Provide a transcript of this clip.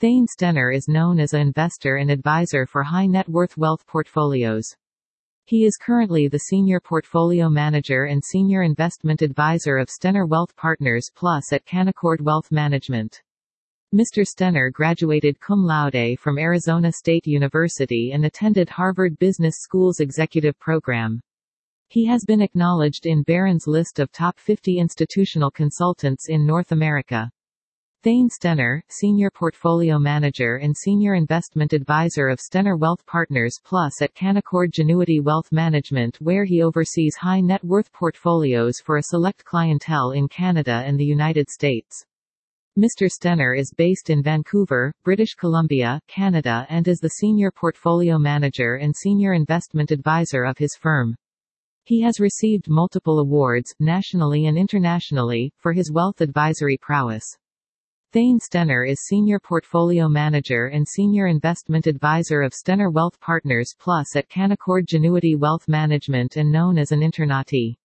Thane Stenner is known as an investor and advisor for high net worth wealth portfolios. He is currently the Senior Portfolio Manager and Senior Investment Advisor of Stenner Wealth Partners Plus at Canaccord Wealth Management. Mr. Stenner graduated cum laude from Arizona State University and attended Harvard Business School's executive program. He has been acknowledged in Barron's list of top 50 institutional consultants in North America. Thane Stenner, Senior Portfolio Manager and Senior Investment Advisor of Stenner Wealth Partners Plus at Canaccord Genuity Wealth Management where he oversees high net worth portfolios for a select clientele in Canada and the United States. Mr. Stenner is based in Vancouver, British Columbia, Canada and is the Senior Portfolio Manager and Senior Investment Advisor of his firm. He has received multiple awards, nationally and internationally, for his wealth advisory prowess. Thane Stenner is Senior Portfolio Manager and Senior Investment Advisor of Stenner Wealth Partners Plus at Canaccord Genuity Wealth Management and known as an Internati.